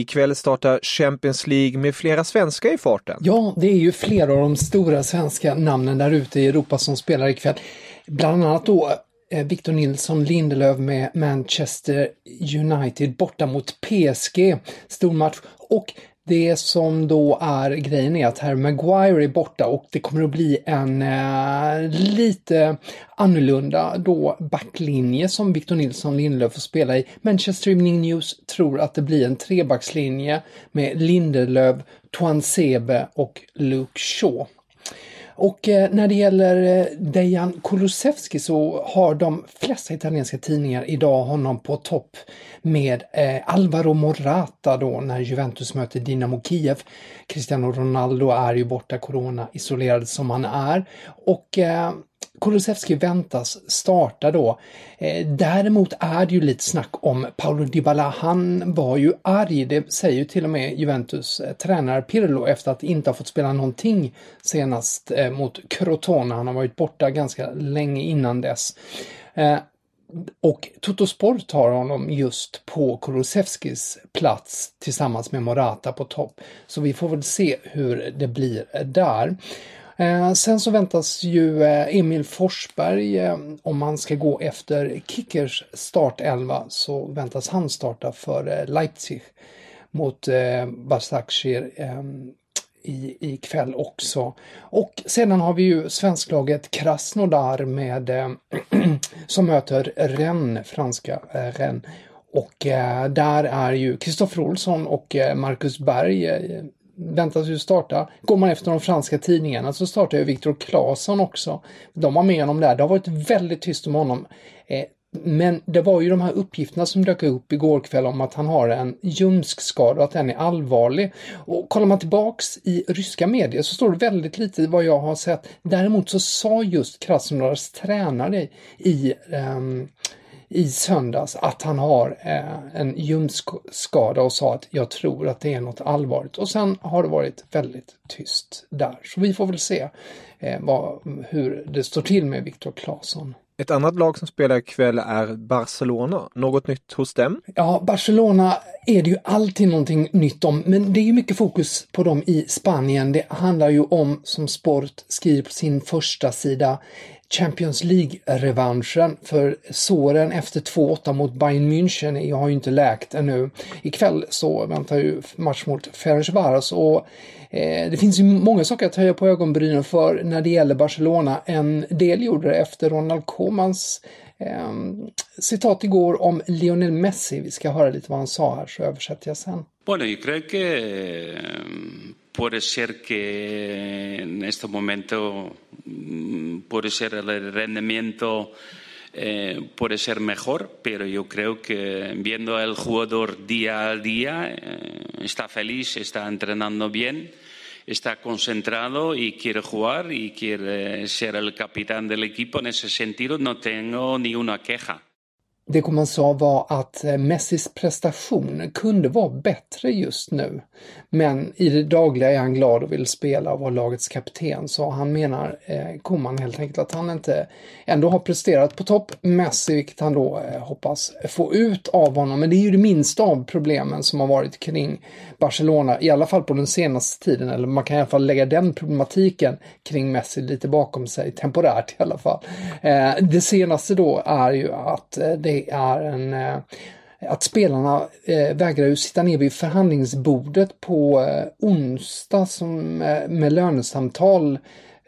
Ikväll startar Champions League med flera svenskar i farten. Ja, det är ju flera av de stora svenska namnen där ute i Europa som spelar ikväll. Bland annat då eh, Victor Nilsson Lindelöf med Manchester United borta mot PSG. Stor match. Och det som då är grejen är att Harry Maguire är borta och det kommer att bli en eh, lite annorlunda då backlinje som Victor Nilsson Lindelöf får spela i. Manchester Evening News tror att det blir en trebackslinje med Lindelöf, Sebe och Luke Shaw. Och eh, när det gäller eh, Dejan Kulusevski så har de flesta italienska tidningar idag honom på topp med eh, Alvaro Morata då när Juventus möter Dinamo Kiev. Cristiano Ronaldo är ju borta corona isolerad som han är och Kulusevski väntas starta då. Eh, däremot är det ju lite snack om Paolo Dybala. Han var ju arg, det säger ju till och med Juventus eh, tränare Pirlo efter att inte ha fått spela någonting senast eh, mot Crotone. Han har varit borta ganska länge innan dess. Och Toto Sport har honom just på Kulusevskis plats tillsammans med Morata på topp. Så vi får väl se hur det blir där. Eh, sen så väntas ju eh, Emil Forsberg, eh, om man ska gå efter Kickers startelva, så väntas han starta för Leipzig mot Basakshir i, i kväll också. Och sedan har vi ju svensklaget Krasnodar med som möter Rennes, franska Rennes. Och där är ju Kristoffer Olsson och Marcus Berg väntas ju starta. Går man efter de franska tidningarna så startar ju Viktor Claesson också. De var med honom där. Det har varit väldigt tyst om honom. Eh, men det var ju de här uppgifterna som dök upp igår kväll om att han har en ljumskskada och att den är allvarlig. Och kollar man tillbaks i ryska medier så står det väldigt lite vad jag har sett. Däremot så sa just Krasnodars tränare i um, i söndags att han har eh, en ljumskskada och sa att jag tror att det är något allvarligt. Och sen har det varit väldigt tyst där. Så vi får väl se eh, vad, hur det står till med Viktor Claesson. Ett annat lag som spelar ikväll är Barcelona. Något nytt hos dem? Ja, Barcelona är det ju alltid någonting nytt om, men det är ju mycket fokus på dem i Spanien. Det handlar ju om, som Sport skriver på sin första sida, Champions League-revanschen för såren efter 2-8 mot Bayern München har ju inte läkt ännu. Ikväll så väntar ju match mot Ferencvaros och eh, det finns ju många saker att höja på ögonbrynen för när det gäller Barcelona. En del gjorde det efter Ronald Komans eh, citat igår om Lionel Messi. Vi ska höra lite vad han sa här så översätter jag sen. Bueno, yo creo que eh, puede ser que en este momento mm, puede ser el rendimiento eh, puede ser mejor, pero yo creo que viendo al jugador día a día eh, está feliz, está entrenando bien, está concentrado y quiere jugar y quiere ser el capitán del equipo. En ese sentido no tengo ni una queja. Det man sa var att eh, Messis prestation kunde vara bättre just nu. Men i det dagliga är han glad och vill spela och vara lagets kapten. Så han menar, eh, Koman helt enkelt, att han inte ändå har presterat på topp. Messi, vilket han då eh, hoppas få ut av honom. Men det är ju det minsta av problemen som har varit kring Barcelona, i alla fall på den senaste tiden. Eller man kan i alla fall lägga den problematiken kring Messi lite bakom sig, temporärt i alla fall. Eh, det senaste då är ju att eh, det det är en eh, att spelarna eh, vägrar ju sitta ner vid förhandlingsbordet på eh, onsdag som, eh, med lönesamtal. Eh,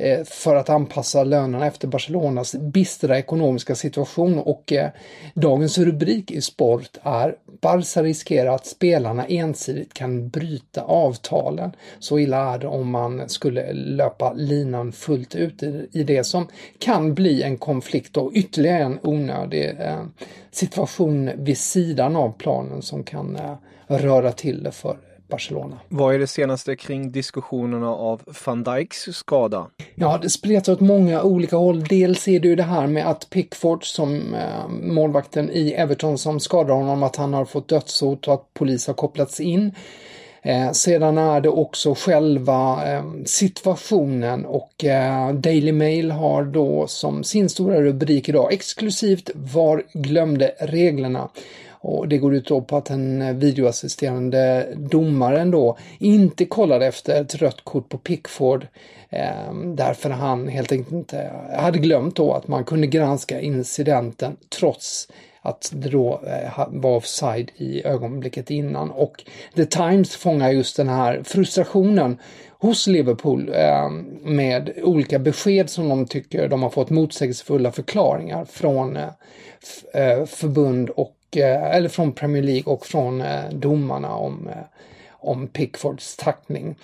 Eh, för att anpassa lönerna efter Barcelonas bistra ekonomiska situation och eh, dagens rubrik i Sport är Barca riskerar att spelarna ensidigt kan bryta avtalen. Så illa är det om man skulle löpa linan fullt ut i det som kan bli en konflikt och ytterligare en onödig eh, situation vid sidan av planen som kan röra till det för Barcelona. Vad är det senaste kring diskussionerna av van Dijks skada? Ja, det spretar åt många olika håll. Dels är det ju det här med att Pickford som eh, målvakten i Everton som skadar honom, att han har fått dödshot och att polis har kopplats in. Eh, sedan är det också själva eh, situationen och eh, Daily Mail har då som sin stora rubrik idag exklusivt Var glömde reglerna? Och det går ut på att den videoassisterande domaren då inte kollade efter ett rött kort på Pickford eh, därför han helt enkelt inte hade glömt då att man kunde granska incidenten trots att det då eh, var offside i ögonblicket innan. Och The Times fångar just den här frustrationen hos Liverpool eh, med olika besked som de tycker de har fått motsägelsefulla förklaringar från eh, eh förbund och Eh, eller från Premier League och från eh, domarna om, eh, om Pickfords tackling.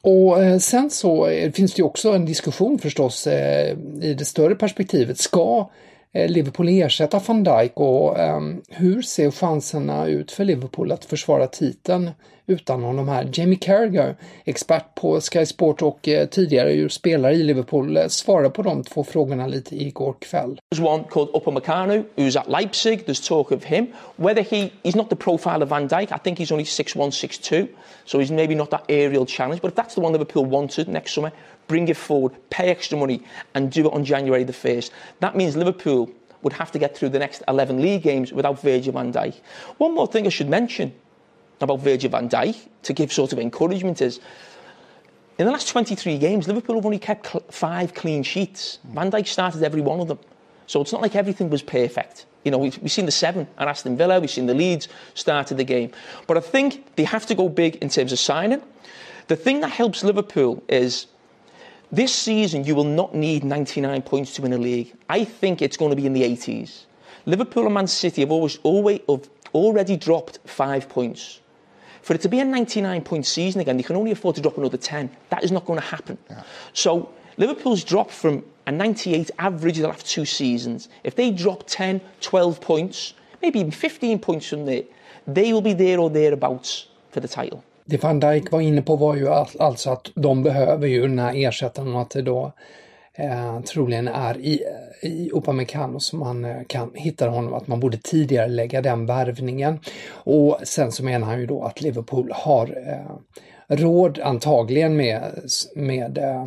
Och sen så finns det ju också en diskussion förstås i det större perspektivet. Ska Eh, Liverpool ersätta van Dijk och ehm, hur ser chanserna ut för Liverpool att försvara titeln utan honom här. Jamie Carragher, expert på Sky Sport och eh, tidigare ju spelare i Liverpool, eh, svarade på de två frågorna lite igår kväll. There's one called Upamecano who's at Leipzig. There's talk of him. Whether he he's not the profile of Van Dijk. I think he's only 6'1", 6'2", so he's maybe not that aerial challenge. But if that's the one Liverpool wanted next summer, bring it forward, pay extra money, and do it on January the 1st. That means Liverpool would have to get through the next 11 league games without Virgil van Dijk. One more thing I should mention about Virgil van Dijk to give sort of encouragement is in the last 23 games, Liverpool have only kept cl- five clean sheets. Van Dijk started every one of them. So it's not like everything was perfect. You know, we've, we've seen the seven at Aston Villa, we've seen the Leeds started the game. But I think they have to go big in terms of signing. The thing that helps Liverpool is this season you will not need 99 points to win a league. I think it's going to be in the 80s. Liverpool and Man City have always, always have already dropped five points. For it to be a 99 point season again, they can only afford to drop another 10. That is not going to happen. Yeah. So Liverpool's dropped from a 98 average the last two seasons. If they drop 10, 12 points, maybe even 15 points from there, they will be there or thereabouts for the title. Det van Dijk var inne på var ju alltså att de behöver ju den här ersättaren och att det då eh, troligen är i, i Upamecano som man eh, kan hitta honom, att man borde tidigare lägga den värvningen. Och sen så menar han ju då att Liverpool har eh, råd antagligen med, med eh,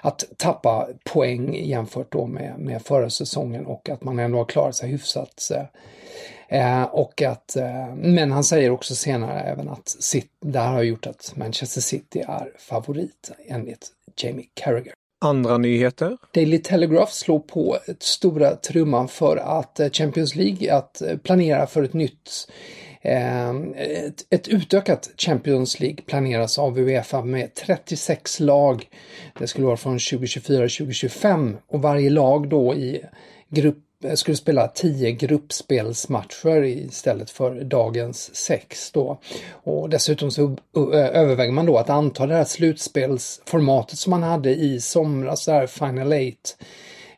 att tappa poäng jämfört då med, med förra säsongen och att man ändå har klarat sig hyfsat. Eh, och att, eh, men han säger också senare även att City, det här har gjort att Manchester City är favorit enligt Jamie Carragher. Andra nyheter? Daily Telegraph slår på ett stora trumman för att eh, Champions League att eh, planera för ett nytt eh, ett, ett, utökat Champions League planeras av Uefa med 36 lag. Det skulle vara från 2024-2025 och varje lag då i grupp skulle spela tio gruppspelsmatcher istället för dagens sex då. Och dessutom så överväger man då att anta det här slutspelsformatet som man hade i somras, där Final Eight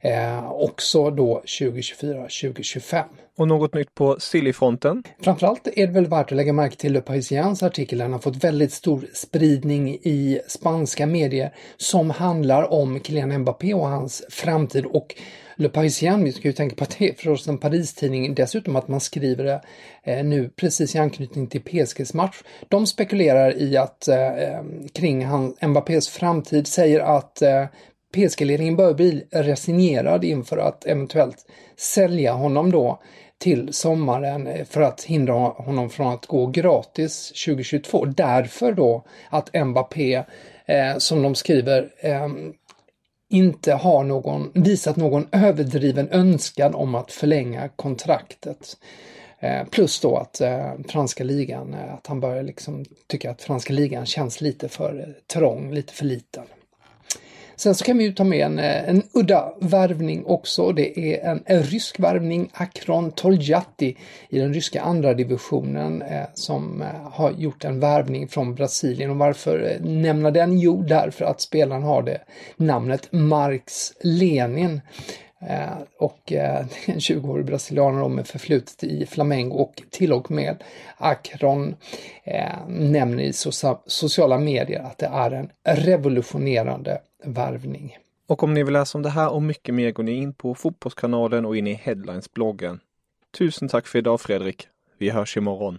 eh, också då 2024-2025. Och något nytt på Sillyfronten? Framförallt är det väl värt att lägga märke till Le Parisiens artikel. Den har fått väldigt stor spridning i spanska medier som handlar om Kylian Mbappé och hans framtid och Le Parisien, vi ska ju tänka på att det är förstås en Paris-tidning, dessutom att man skriver det eh, nu precis i anknytning till PSGs match. De spekulerar i att eh, eh, kring han, Mbappés framtid, säger att eh, PSG-ledningen bör bli resignerad inför att eventuellt sälja honom då till sommaren eh, för att hindra honom från att gå gratis 2022. Därför då att Mbappé, eh, som de skriver, eh, inte har någon, visat någon överdriven önskan om att förlänga kontraktet. Eh, plus då att eh, franska ligan, eh, att han börjar liksom tycka att franska ligan känns lite för eh, trång, lite för liten. Sen så kan vi ju ta med en, eh, en udda värvning också. Det är en, en rysk värvning, Akron Toljatti i den ryska andra divisionen eh, som eh, har gjort en värvning från Brasilien. Och varför eh, nämna den? Jo, därför att spelaren har det namnet Marx Lenin. Eh, och eh, en 20-årig brasilianare med förflutet i Flamengo och till och med Akron eh, nämner i sociala medier att det är en revolutionerande värvning. Och om ni vill läsa om det här och mycket mer går ni in på Fotbollskanalen och in i Headlines-bloggen. Tusen tack för idag Fredrik. Vi hörs imorgon.